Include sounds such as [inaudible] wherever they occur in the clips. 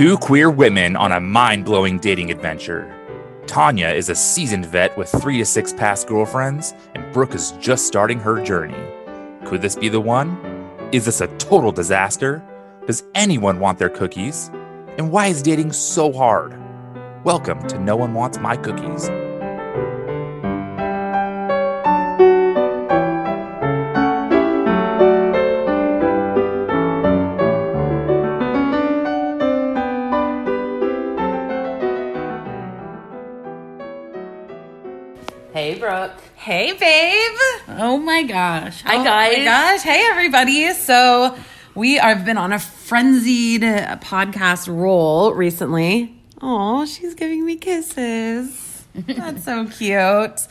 Two queer women on a mind blowing dating adventure. Tonya is a seasoned vet with three to six past girlfriends, and Brooke is just starting her journey. Could this be the one? Is this a total disaster? Does anyone want their cookies? And why is dating so hard? Welcome to No One Wants My Cookies. Hey, babe. Oh my gosh. Hi, Oh guys. my gosh. Hey, everybody. So, we have been on a frenzied podcast roll recently. Oh, she's giving me kisses. [laughs] That's so cute.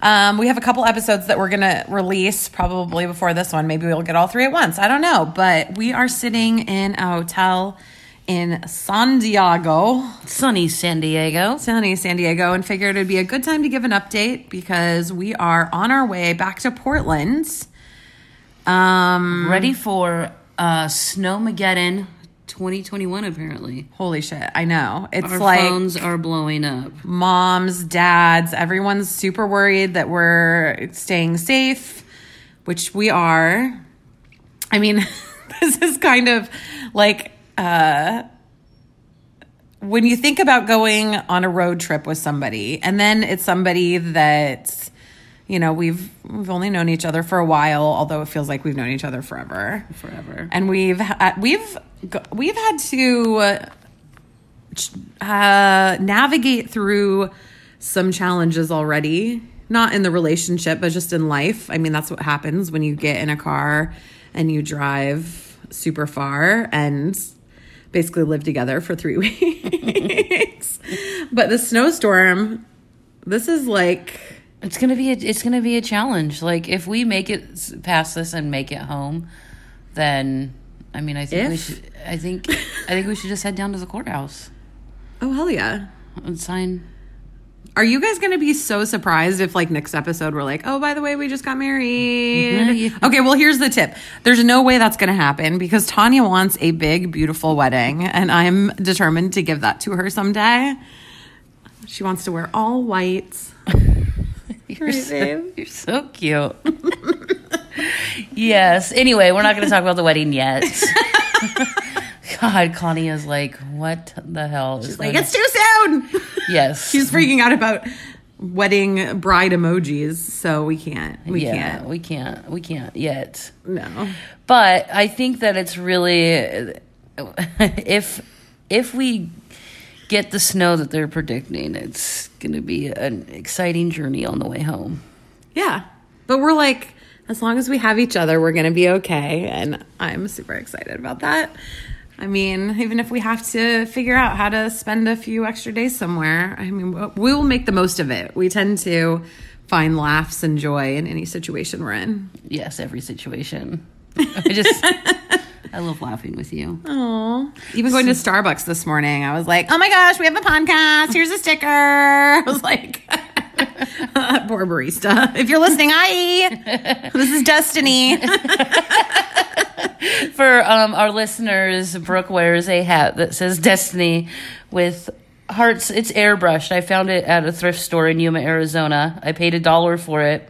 Um, we have a couple episodes that we're going to release probably before this one. Maybe we'll get all three at once. I don't know. But we are sitting in a hotel in San Diego. Sunny San Diego. sunny San Diego and figured it'd be a good time to give an update because we are on our way back to Portland. Um, Ready for uh, Snowmageddon 2021, apparently. holy shit, I know. It's Our like phones are blowing up. moms, dads, everyone's super worried that we're staying safe, which we are. I mean, [laughs] this is kind of like uh when you think about going on a road trip with somebody and then it's somebody that you know we've we've only known each other for a while although it feels like we've known each other forever. Forever. and we've we've we've had to uh, navigate through some challenges already. Not in the relationship but just in life. I mean that's what happens when you get in a car and you drive super far and basically live together for three [laughs] weeks but the snowstorm this is like It's gonna be a, it's gonna be a challenge. Like if we make it past this and make it home, then I mean I think we should I think I think we should just head down to the courthouse oh hell yeah and sign. Are you guys going to be so surprised if, like, next episode we're like, oh, by the way, we just got married? Okay, well, here's the tip. There's no way that's going to happen because Tonya wants a big, beautiful wedding, and I'm determined to give that to her someday. She wants to wear all whites. [laughs] You're, Right, so, you're so cute. [laughs] yes. Anyway, we're not going to talk about the wedding yet. [laughs] God, Connie is like, what the hell is Like, it's too soon. Yes. [laughs] She's freaking out about wedding bride emojis, so we can't. We yeah, can't. we can't. We can't yet. No. But I think that it's really [laughs] if if we get the snow that they're predicting, it's going to be an exciting journey on the way home. Yeah. But we're like, as long as we have each other, we're going to be okay. And I'm super excited about that. I mean, even if we have to figure out how to spend a few extra days somewhere, I mean, we will make the most of it. We tend to find laughs and joy in any situation we're in. Yes, every situation. I just [laughs] I love laughing with you. Oh, even going to Starbucks this morning, I was like, "Oh my gosh, we have a podcast. Here's a sticker." [laughs] I was like, [laughs] "Poor barista. If you're listening, hi. This is Destiny." [laughs] For um, our listeners, Brooke wears a hat that says Destiny with hearts. It's airbrushed. I found it at a thrift store in Yuma, Arizona. I paid a dollar for it.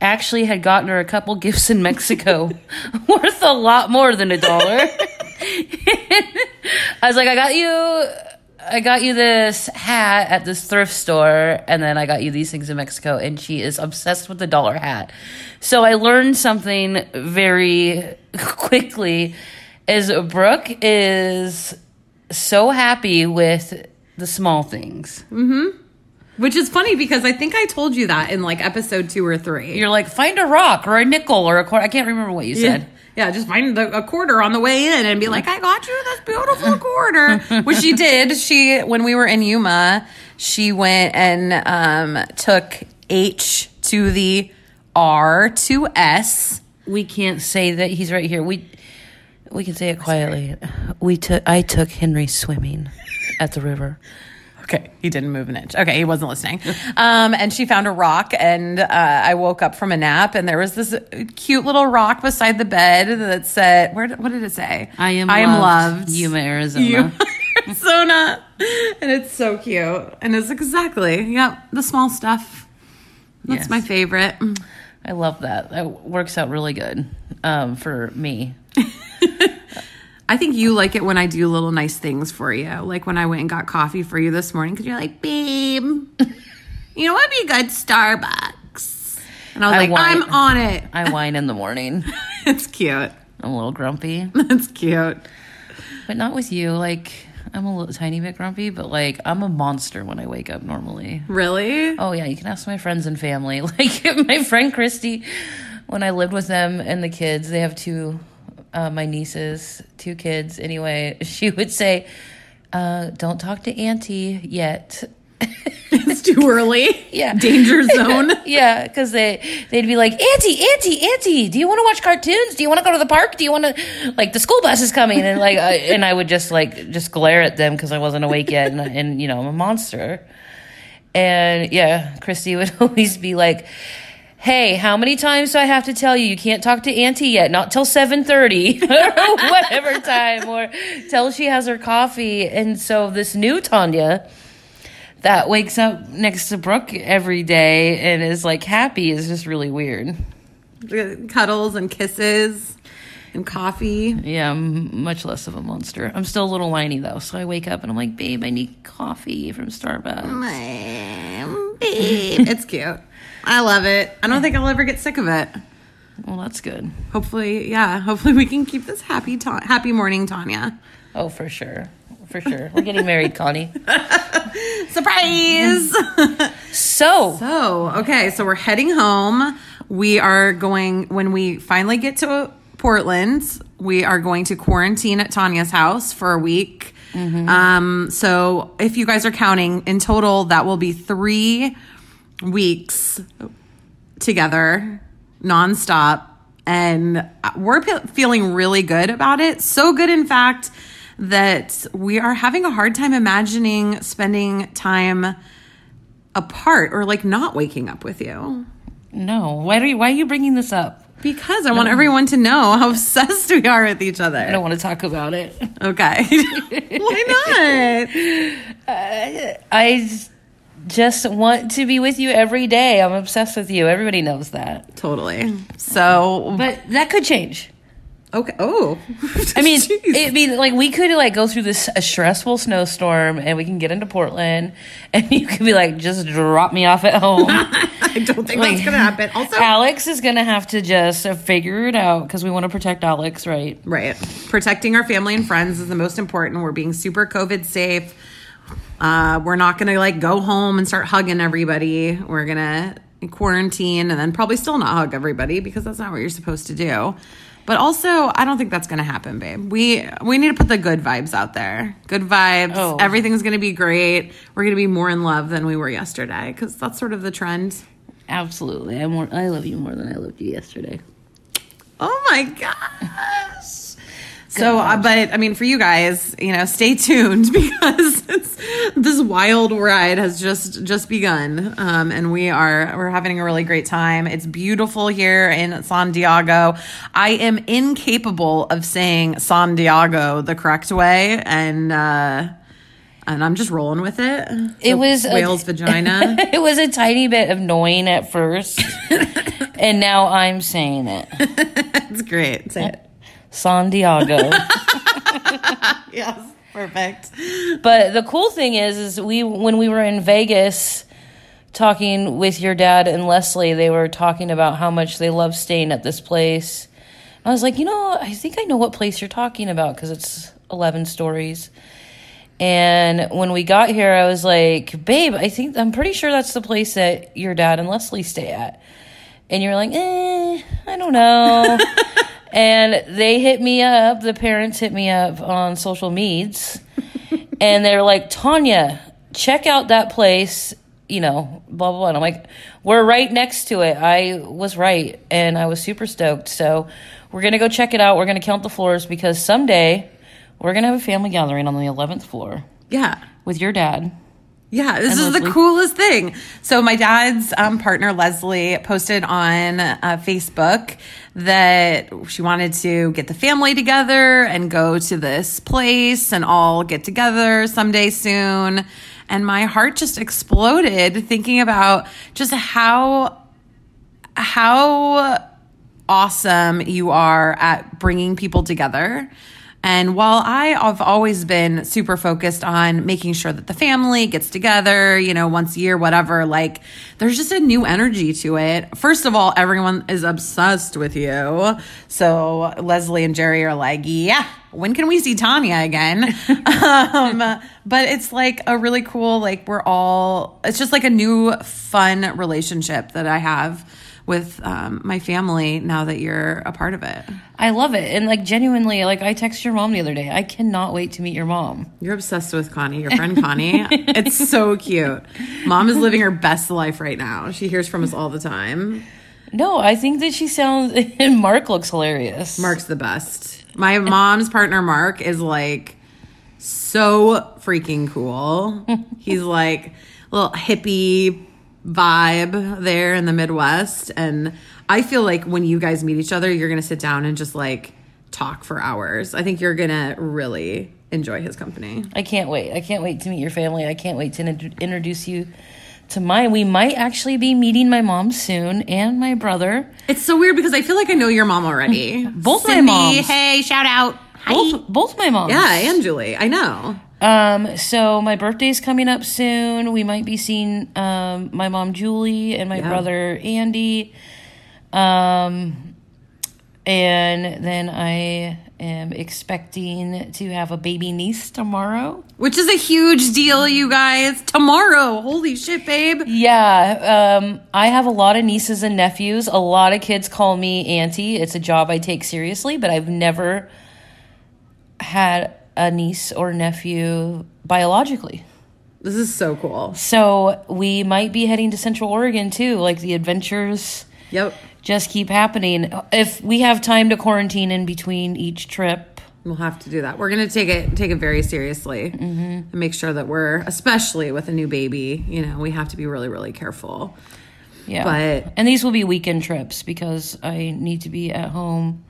Actually, had gotten her a couple gifts in Mexico [laughs] worth a lot more than a dollar. [laughs] I was like, I got you. I got you this hat at this thrift store, and then I got you these things in Mexico. And she is obsessed with the dollar hat. So I learned something very [laughs] quickly. Is Brooke is so happy with the small things. Mm-hmm. Which is funny because I think I told you that in like episode two or three. You're like, find a rock or a nickel or a quarter. I can't remember what you said. Yeah, just find the, a quarter on the way in and be like, I got you this beautiful [laughs] quarter. Which she did. She, when we were in Yuma, she went and um, took H to the R to S. We can't say that he's right here. We we can say it quietly. We took I took Henry swimming at the river. Okay, he didn't move an inch. Okay, he wasn't listening. [laughs] Um, and she found a rock, and uh, I woke up from a nap, and there was this cute little rock beside the bed that said, "Where? What did it say? I am I am loved, loved. Yuma, Arizona. You- [laughs] Arizona. And it's so cute. And it's exactly, yep, the small stuff. That's Yes. my favorite. I love that. That works out really good um, for me. [laughs] I think you like it when I do little nice things for you. Like when I went and got coffee for you this morning because you're like, babe, you know what'd be good? Starbucks. And I was I like, want I'm on it. I whine in the morning. [laughs] it's cute. I'm a little grumpy, [laughs] That's cute. but not with you. Like, I'm a little tiny bit grumpy, but like, I'm a monster when I wake up normally. Really? Oh, yeah, you can ask my friends and family. [laughs] Like, my friend Christy, when I lived with them and the kids, they have two, uh, my nieces, two kids anyway, [laughs] she would say, uh, don't talk to Auntie yet. [laughs] It's too early. [laughs] Yeah. Danger zone. Yeah, because they they'd be like, Auntie, Auntie, Auntie, do you want to watch cartoons? Do you want to go to the park? Do you want to like the school bus is coming? And like, I, and I would just like just glare at them because I wasn't awake yet, and, and you know I'm a monster. And yeah, Christy would always be like, "Hey, how many times do I have to tell you you can't talk to Auntie yet? Not till seven thirty [laughs] or [laughs] whatever time, or till she has her coffee." And so this new Tonya that wakes up next to Brooke every day and is like happy is just really weird. Cuddles and kisses and coffee. Yeah, I'm much less of a monster. I'm still a little whiny though, so I wake up and I'm like, babe, I need coffee from Starbucks. Babe. it's cute. I love it. I don't think I'll ever get sick of it. Well, that's good. Hopefully, yeah. Hopefully, we can keep this happy, ta- happy morning, Tonya. Oh, for sure. For sure. We're getting married, Connie. [laughs] Surprise! [laughs] So, so, okay, so we're heading home. We are going when we finally get to Portland. We are going to quarantine at Tonya's house for a week. Um, so, if you guys are counting, in total, that will be three weeks together, nonstop. And we're pe- feeling really good about it. So good, in fact, that we are having a hard time imagining spending time apart or like not waking up with you. no. Why are you, why are you bringing this up? Because I want everyone to know how obsessed we are with each other. I don't want to talk about it. Okay. [laughs] Why not? [laughs] I just want to be with you every day. I'm obsessed with you. Everybody knows that. Totally. Mm. So, But that could change. okay. Oh, I mean, [laughs] Jeez. it mean like we could like go through this a stressful snowstorm, and we can get into Portland, [laughs] and you could be like, just drop me off at home. [laughs] I don't think that's gonna happen. Also, Alex is gonna have to just figure it out because we want to protect Alex, right? right, protecting our family and friends is the most important. We're being super COVID safe. Uh, we're not gonna like go home and start hugging everybody. We're gonna quarantine and then probably still not hug everybody because that's not what you're supposed to do. But also, I don't think that's gonna happen, babe. We we need to put the good vibes out there. Good vibes. Oh. Everything's gonna be great. We're gonna be more in love than we were yesterday because that's sort of the trend. Absolutely. I more. I love you more than I loved you yesterday. Oh my gosh. So, uh, but I mean, for you guys, you know, stay tuned [laughs] because it's, this wild ride has just just begun, um, and we are we're having a really great time. It's beautiful here in San Diego. I am incapable of saying San Diego the correct way, and uh, and I'm just rolling with it. It was a- whale's vagina. [laughs] it was a tiny bit annoying at first, [laughs] and now I'm saying it. it's great. Say it. San Diego. [laughs] Yes, perfect. But the cool thing is, is we when we were in Vegas talking with your dad and Leslie, they were talking about how much they love staying at this place. I was like, you know, I think I know what place you're talking about because it's 11 stories. And when we got here, I was like, babe, I think I'm pretty sure that's the place that your dad and Leslie stay at. And you're like, eh, I don't know. [laughs] and they hit me up, the parents hit me up on social medias. [laughs] and they're like, Tonya, check out that place, you know, blah, blah, blah. And I'm like, we're right next to it. I was right. And I was super stoked. So we're going to go check it out. We're going to count the floors because someday we're going to have a family gathering on the 11th floor Yeah. with your dad Yeah, this And is the coolest thing. So my dad's um, partner Leslie posted on uh, Facebook that she wanted to get the family together and go to this place and all get together someday soon. And my heart just exploded thinking about just how how awesome you are at bringing people together. And while I have always been super focused on making sure that the family gets together, you know, once a year, whatever, like there's just a new energy to it. First of all, everyone is obsessed with you. So Leslie and Jerry are like, yeah, when can we see Tonya again? [laughs] um, but it's like a really cool, like we're all, it's just like a new fun relationship that I have with um, my family now that you're a part of it. I love it. And like genuinely, like I texted your mom the other day. I cannot wait to meet your mom. You're obsessed with Connie, your friend Connie. [laughs] it's so cute. Mom is living her best life right now. She hears from us all the time. No, I think that she sounds [laughs] and Mark looks hilarious. Mark's the best. My mom's partner, Mark, is like so freaking cool. [laughs] He's like a little hippie vibe there in the Midwest. And I feel like when you guys meet each other, you're going to sit down and just like talk for hours. I think you're going to really enjoy his company. I can't wait. I can't wait to meet your family. I can't wait to in- introduce you to mine. We might actually be meeting my mom soon and my brother. It's so weird because I feel like I know your mom already. Both my Cindy, moms. Hey, shout out. Hi. Both, both my moms. Yeah, and Julie. I know. Um, so my birthday's coming up soon. We might be seeing um my mom Julie and my Yeah. brother Andy. Um and then I am expecting to have a baby niece tomorrow. Which is a huge deal, you guys. Tomorrow. Holy shit, babe. Yeah, um, I have a lot of nieces and nephews. A lot of kids call me auntie. It's a job I take seriously, but I've never had a niece or nephew biologically. This is so cool. So we might be heading to Central Oregon too. Like the adventures Yep. just keep happening. If we have time to quarantine in between each trip, We'll have to do that. We're gonna take it take it very seriously mm-hmm. and make sure that we're, especially with a new baby, you know, we have to be really, really careful. yeah. But- and these will be weekend trips because I need to be at home.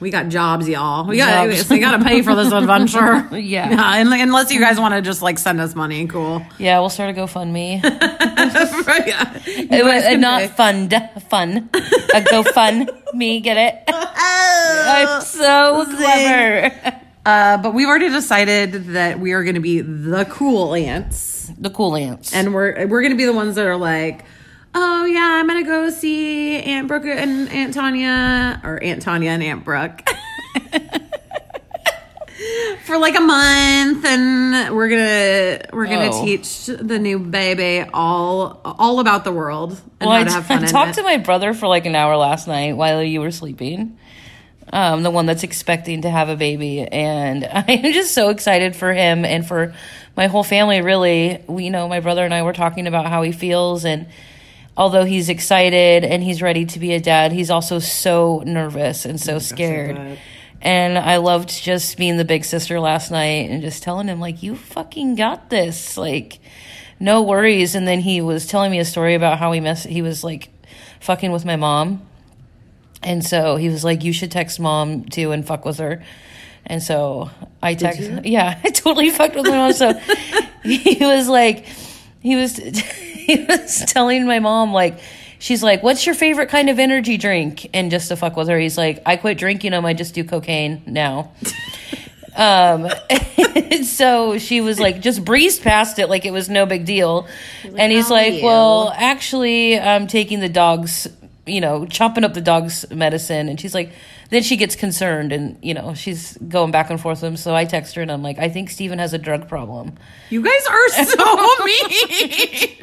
We got jobs, y'all. We got Jobs. we got to pay for this [laughs] adventure. Yeah. yeah. Unless you guys want to just like send us money, cool. Yeah, we'll start a GoFundMe. [laughs] yeah. It was uh, not fund, [laughs] fun. A go fun me, get it? I'm so clever. Uh, but we've already decided that we are going to be the cool aunts, The cool aunts. and we're we're going to be the ones that are like, oh yeah, I'm to go see Aunt Brooke and Aunt Tonya, or Aunt Tonya and Aunt Brooke. [laughs] For like a month, and we're gonna we're gonna Oh. teach the new baby all all about the world and well, how I, to have fun. I in talked it. to my brother for like an hour last night while you were sleeping. Um, the one that's expecting to have a baby, and [laughs] I'm just so excited for him and for my whole family. Really, we, you know, my brother and I were talking about how he feels, and although he's excited and he's ready to be a dad, he's also so nervous and so scared. And I loved just being the big sister last night and just telling him, like, you fucking got this. Like, no worries. And then he was telling me a story about how he mess he was like fucking with my mom. And so he was like, You should text mom too and fuck with her. And so I text [laughs] yeah, I totally fucked with my mom. So [laughs] he was like he was [laughs] he was telling my mom like she's like, What's your favorite kind of energy drink? And just to fuck with her, he's like, I quit drinking them, I just do cocaine now. [laughs] Um, [laughs] so she was like, just breezed past it like it was no big deal. and he's like, well, actually, I'm taking the dog's, you know, chopping up the dog's medicine. And she's like, then she gets concerned and, you know, she's going back and forth with him. So I text her and I'm like, I think Steven has a drug problem. You guys are [laughs] so mean.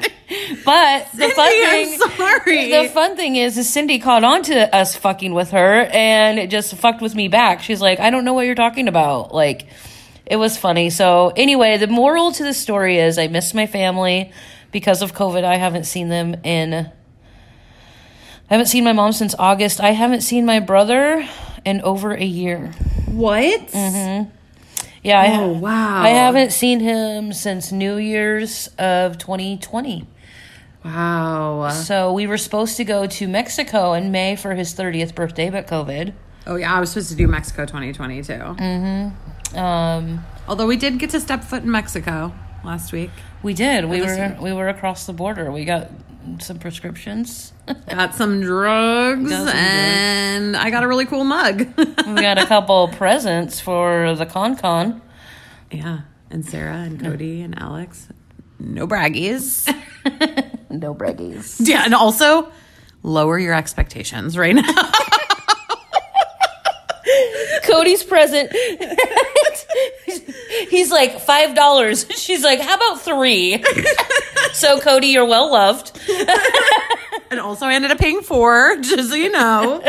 But the fun thing, I'm sorry. the fun thing is, is Cindy caught on to us fucking with her and it just fucked with me back. She's like, I don't know what you're talking about. Like, it was funny. So anyway, the moral to the story is I miss my family because of COVID. I haven't seen them in. I haven't seen my mom since August. I haven't seen my brother in over a year. what? Mm-hmm. Yeah, I, Oh, wow. I haven't seen him since New Year's of 2020. Wow. So we were supposed to go to Mexico in May for his 30th birthday, but COVID. Oh yeah, I was supposed to do Mexico 2020 too. Um, Although we did get to step foot in Mexico last week. we did. We were we were across the border. We got some prescriptions. [laughs] Got some drugs Got some drugs. and I got a really cool mug. [laughs] we got a couple presents for the con con. yeah. And Sarah and Cody and Alex. No braggies. [laughs] No braggies. yeah, and also lower your expectations right now. Cody's present. He's like five dollars. [laughs] She's like, how about three? [laughs] so Cody, you're well loved. [laughs] and also I ended up paying four, just so you know.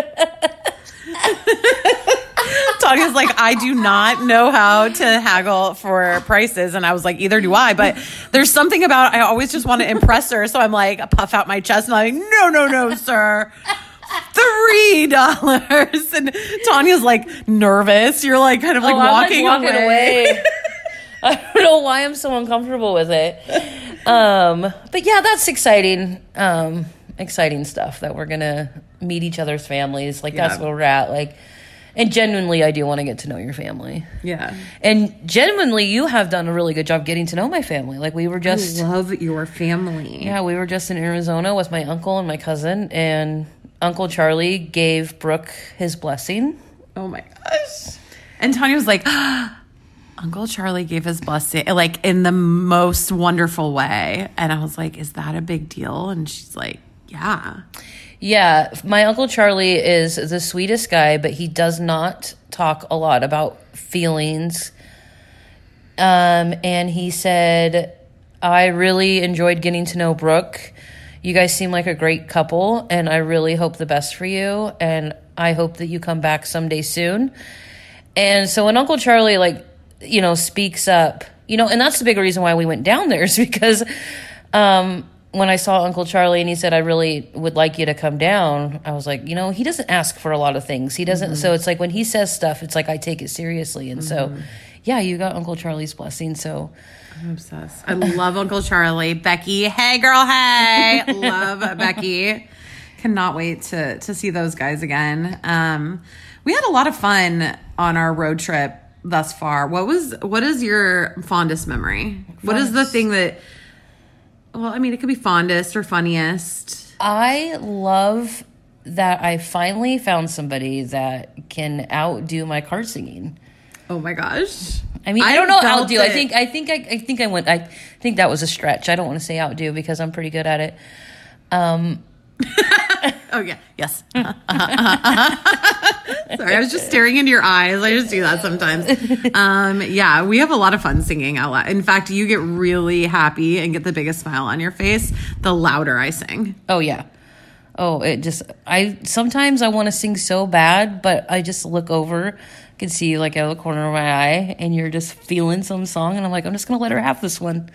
Tonya's like, I do not know how to haggle for prices. And I was like, either do I. But there's something about I always just want to impress her. So I'm like, I puff out my chest and I'm like, no, no, no, sir. Three dollars. And Tonya's like nervous. You're like kind of like Oh, walking, walking away. away. [laughs] I don't know why I'm so uncomfortable with it. Um, but yeah, that's exciting. Um, exciting stuff that we're gonna meet each other's families. Like that's Yeah. where we're at. Like, and genuinely, I do want to get to know your family. Yeah. And genuinely, you have done a really good job getting to know my family. Like we were just, I Love your family. yeah, we were just in Arizona with my uncle and my cousin, and Uncle Charlie gave Brooke his blessing. Oh my gosh. And Tonya was like, [gasps] Uncle Charlie gave his blessing, like in the most wonderful way. And I was like, Is that a big deal? And she's like, Yeah. Yeah, my uncle Charlie is the sweetest guy, but he does not talk a lot about feelings. Um, and he said, "I really enjoyed getting to know Brooke. You guys seem like a great couple, and I really hope the best for you. And I hope that you come back someday soon." And so when Uncle Charlie like, you know, speaks up, you know, and that's the big reason why we went down there is [laughs] because um when I saw Uncle Charlie and he said I really would like you to come down, I was like, you know, he doesn't ask for a lot of things. He doesn't so it's like when he says stuff, it's like I take it seriously. And so yeah, you got Uncle Charlie's blessing. So I'm obsessed. I love Uncle Charlie. Becky, hey girl, hey. love [laughs] Becky. Cannot wait to to see those guys again. Um we had a lot of fun on our road trip thus far. What was what is your fondest memory? What is the thing that well, I mean, it could be fondest or funniest. I love that I finally found somebody that can outdo my card singing. Oh my gosh. I mean, I, I don't know outdo. I it. think I think I, I think I went. I think that was a stretch. I don't want to say outdo because I'm pretty good at it. Um, [laughs] Oh yeah. Yes. [laughs] Sorry, I was just staring into your eyes. I just do that sometimes. Um, yeah, we have a lot of fun singing out loud. In fact, you get really happy and get the biggest smile on your face the louder I sing. oh yeah. Oh, it just. I sometimes I want to sing so bad, but I just look over, can see you like out of the corner of my eye, and you're just feeling some song, and I'm like, I'm just gonna let her have this one.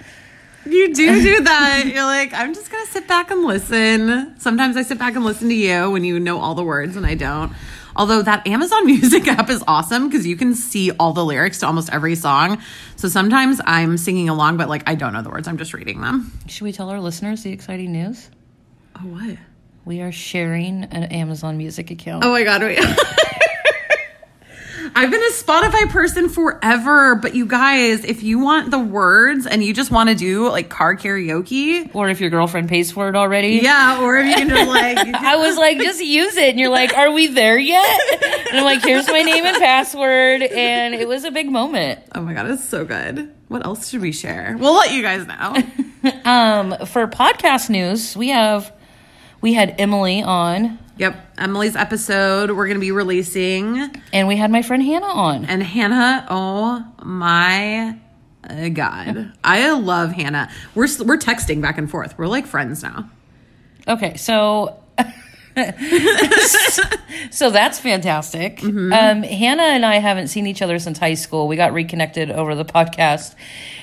You do do [laughs] that. You're like, I'm just gonna sit back and listen. Sometimes I sit back and listen to you when you know all the words and I don't. Although that Amazon [laughs] Music app is awesome because you can see all the lyrics to almost every song. So sometimes I'm singing along, but like I don't know the words. I'm just reading them. Should we tell our listeners the exciting news? Oh what? We are sharing an Amazon Music account. Oh my god, wait. [laughs] I've been a Spotify person forever, but you guys, if you want the words and you just want to do like car karaoke, Or if your girlfriend pays for it already. yeah, or if you can just like [laughs] I was like, just use it. And you're like, are we there yet? And I'm like, here's my name and password. And it was a big moment. Oh my god, it's so good. What else should we share? We'll let you guys know. [laughs] Um, for podcast news, we have, we had Emily on yep, Emily's episode we're going to be releasing and we had my friend Hannah on. and Hannah, oh my god. I love Hannah. We're we're texting back and forth. We're like friends now. Okay, so [laughs] so that's fantastic. Mm-hmm. Um, Hannah and I haven't seen each other since high school. We got reconnected over the podcast,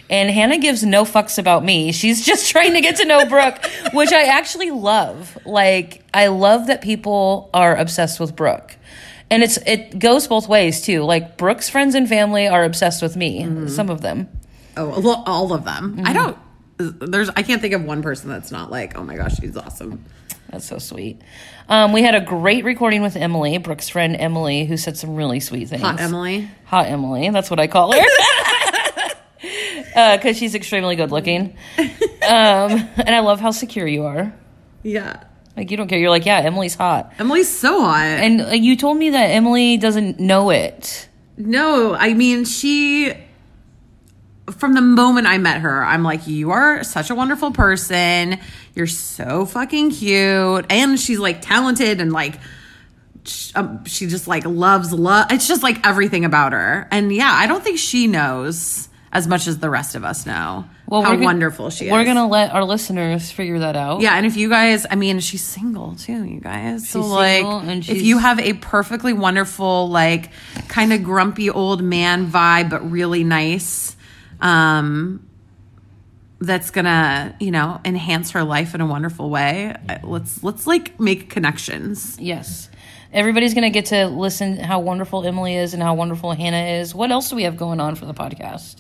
and Hannah gives no fucks about me. She's [laughs] just trying to get to know Brooke, which I actually love. Like, I love that people are obsessed with Brooke. And it's it goes both ways too. Like Brooke's friends and family are obsessed with me. Some of them. Oh, lo- all of them. Mm-hmm. I don't. There's. I can't think of one person that's not like, oh my gosh, she's awesome. That's so sweet. Um, we had a great recording with Emily, Brooke's friend Emily, who said some really sweet things. Hot Emily. Hot Emily. That's what I call her. [laughs] Because she's extremely good looking. Um, and I love how secure you are. Yeah. Like, you don't care. You're like, yeah, Emily's hot. Emily's so hot. And uh, you told me that Emily doesn't know it. No, I mean, she, from the moment I met her, I'm like, you are such a wonderful person. You're so fucking cute. And she's like talented and like, um, she just like loves love. It's just like everything about her. And yeah, I don't think she knows as much as the rest of us know well, how gonna- wonderful she is. We're going to let our listeners figure that out. Yeah, and if you guys, I mean, she's single too, you guys. so She's like, single and if you have a perfectly wonderful, like, kind of grumpy old man vibe, but really nice, um, that's gonna, you know, enhance her life in a wonderful way. Let's let's like make connections. Yes. Everybody's to get to listen how wonderful Emily is and how wonderful Hannah is. What else do we have going on for the podcast?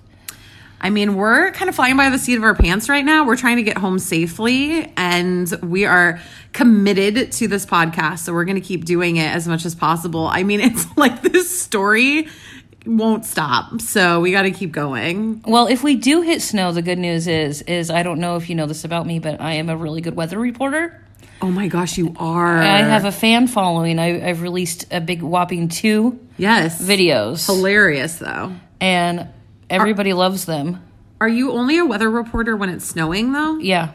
I mean, we're kind of flying by the seat of our pants right now. We're trying to get home safely and we are committed to this podcast. So we're going to keep doing it as much as possible. I mean, [laughs] it's like this story won't stop. So we got to keep going. Well, if we do hit snow, the good news is is I don't know if you know this about me, but I am a really good weather reporter. Oh my gosh, you are. I have a fan following. I, I've released a big whopping two yes. videos, Hilarious though. and everybody loves them. Are you only a weather reporter when it's snowing though? Yeah,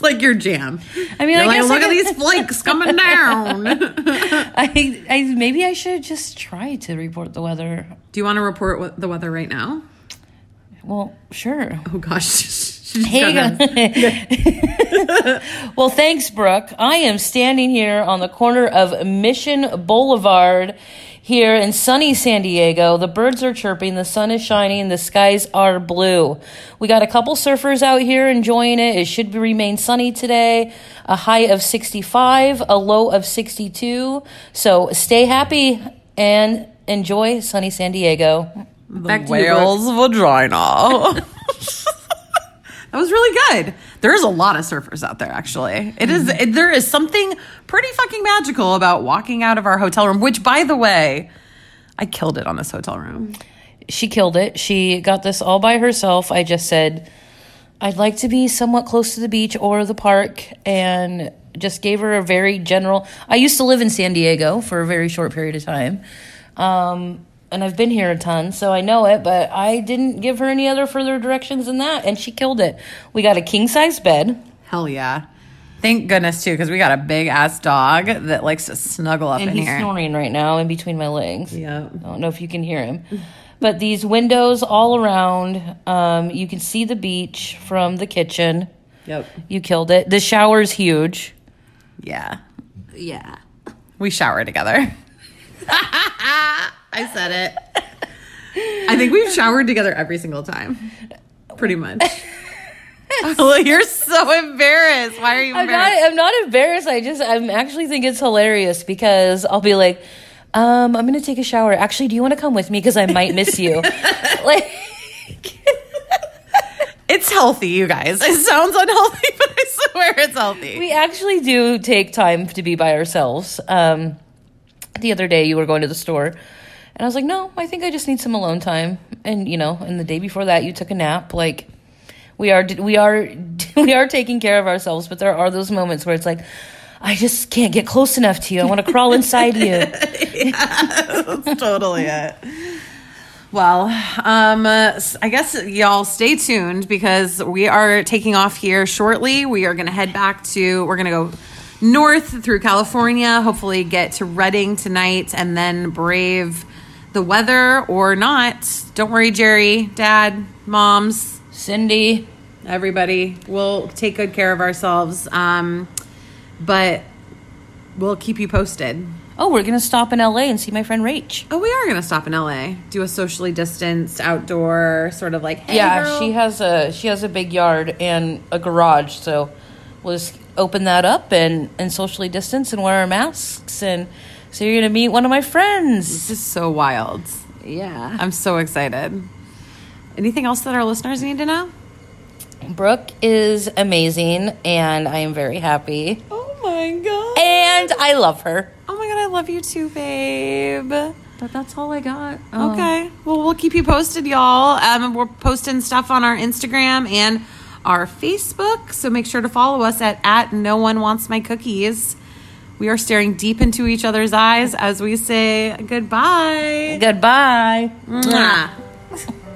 Like your jam. I mean, You're I like, guess look I at these flakes coming [laughs] down. I, I maybe I should just try to report the weather. Do you want to report what the weather right now? Well, sure. Oh gosh. [laughs] She's Hey, gonna- [laughs] well, thanks, Brooke. I am standing here on the corner of Mission Boulevard here in sunny San Diego. The birds are chirping, the sun is shining, the skies are blue. We got a couple surfers out here enjoying it. It should be, remain sunny today. A high of 65, a low of 62. So stay happy and enjoy sunny San Diego. Back to you, Brooke. vagina. [laughs] That was really good. There's a lot of surfers out there, actually. It is. Mm-hmm. It, there is something pretty fucking magical about walking out of our hotel room. Which, by the way, I killed it on this hotel room. she killed it. She got this all by herself. I just said, I'd like to be somewhat close to the beach or the park, and just gave her a very general. I used to live in San Diego for a very short period of time. Um, and I've been here a ton, so I know it, but I didn't give her any other further directions than that, and she killed it. We got a king size bed. Hell yeah! Thank goodness too, because we got a big ass dog that likes to snuggle up and in he's here. snoring right now in between my legs. Yeah, I don't know if you can hear him. But these windows all around, um, you can see the beach from the kitchen. Yep. You killed it. The shower's huge. Yeah. Yeah. We shower together. [laughs] I said it. I think we've showered together every single time. Pretty much. [laughs] well, you're so embarrassed. Why are you I'm not. embarrassed? I'm not embarrassed. I just. I'm actually think it's hilarious because I'll be like, um, I'm gonna take a shower. Actually, do you want to come with me? Because I might miss you. [laughs] like, It's healthy, you guys. It sounds unhealthy, [laughs] but I swear it's healthy. we actually do take time to be by ourselves. Um, the other day, you were going to the store, and I was like, "No, I think I just need some alone time." And you know, and the day before that, you took a nap. Like, we are, we are, [laughs] we are taking care of ourselves. But there are those moments where it's like, I just can't get close enough to you. I want to crawl inside you. [laughs] That's totally it. Well, um, I guess y'all stay tuned because we are taking off here shortly. We are going to head back to, we're going to go north through California, hopefully get to Redding tonight and then brave the weather or not. Don't worry, Jerry, dad, moms, Cindy, everybody. We'll take good care of ourselves. Um, but we'll keep you posted. oh, we're gonna stop in LA and see my friend Rach. Oh, we are going to stop in LA. Do a socially distanced outdoor sort of like, hey, yeah, girl. she has a she has a big yard and a garage, so we'll just open that up and and socially distance and wear our masks and So you're gonna meet one of my friends. This is so wild. Yeah. I'm so excited. Anything else that our listeners need to know? Brooke is amazing, and I am very happy. Oh my god. And I love her. Oh my god, I love you too, babe. But that's all I got. Oh. Okay. Well, we'll keep you posted, y'all. Um, we're posting stuff on our Instagram and our Facebook, so make sure to follow us at at No One Wants My Cookies. We are staring deep into each other's eyes as we say goodbye. Goodbye. Mwah. [laughs]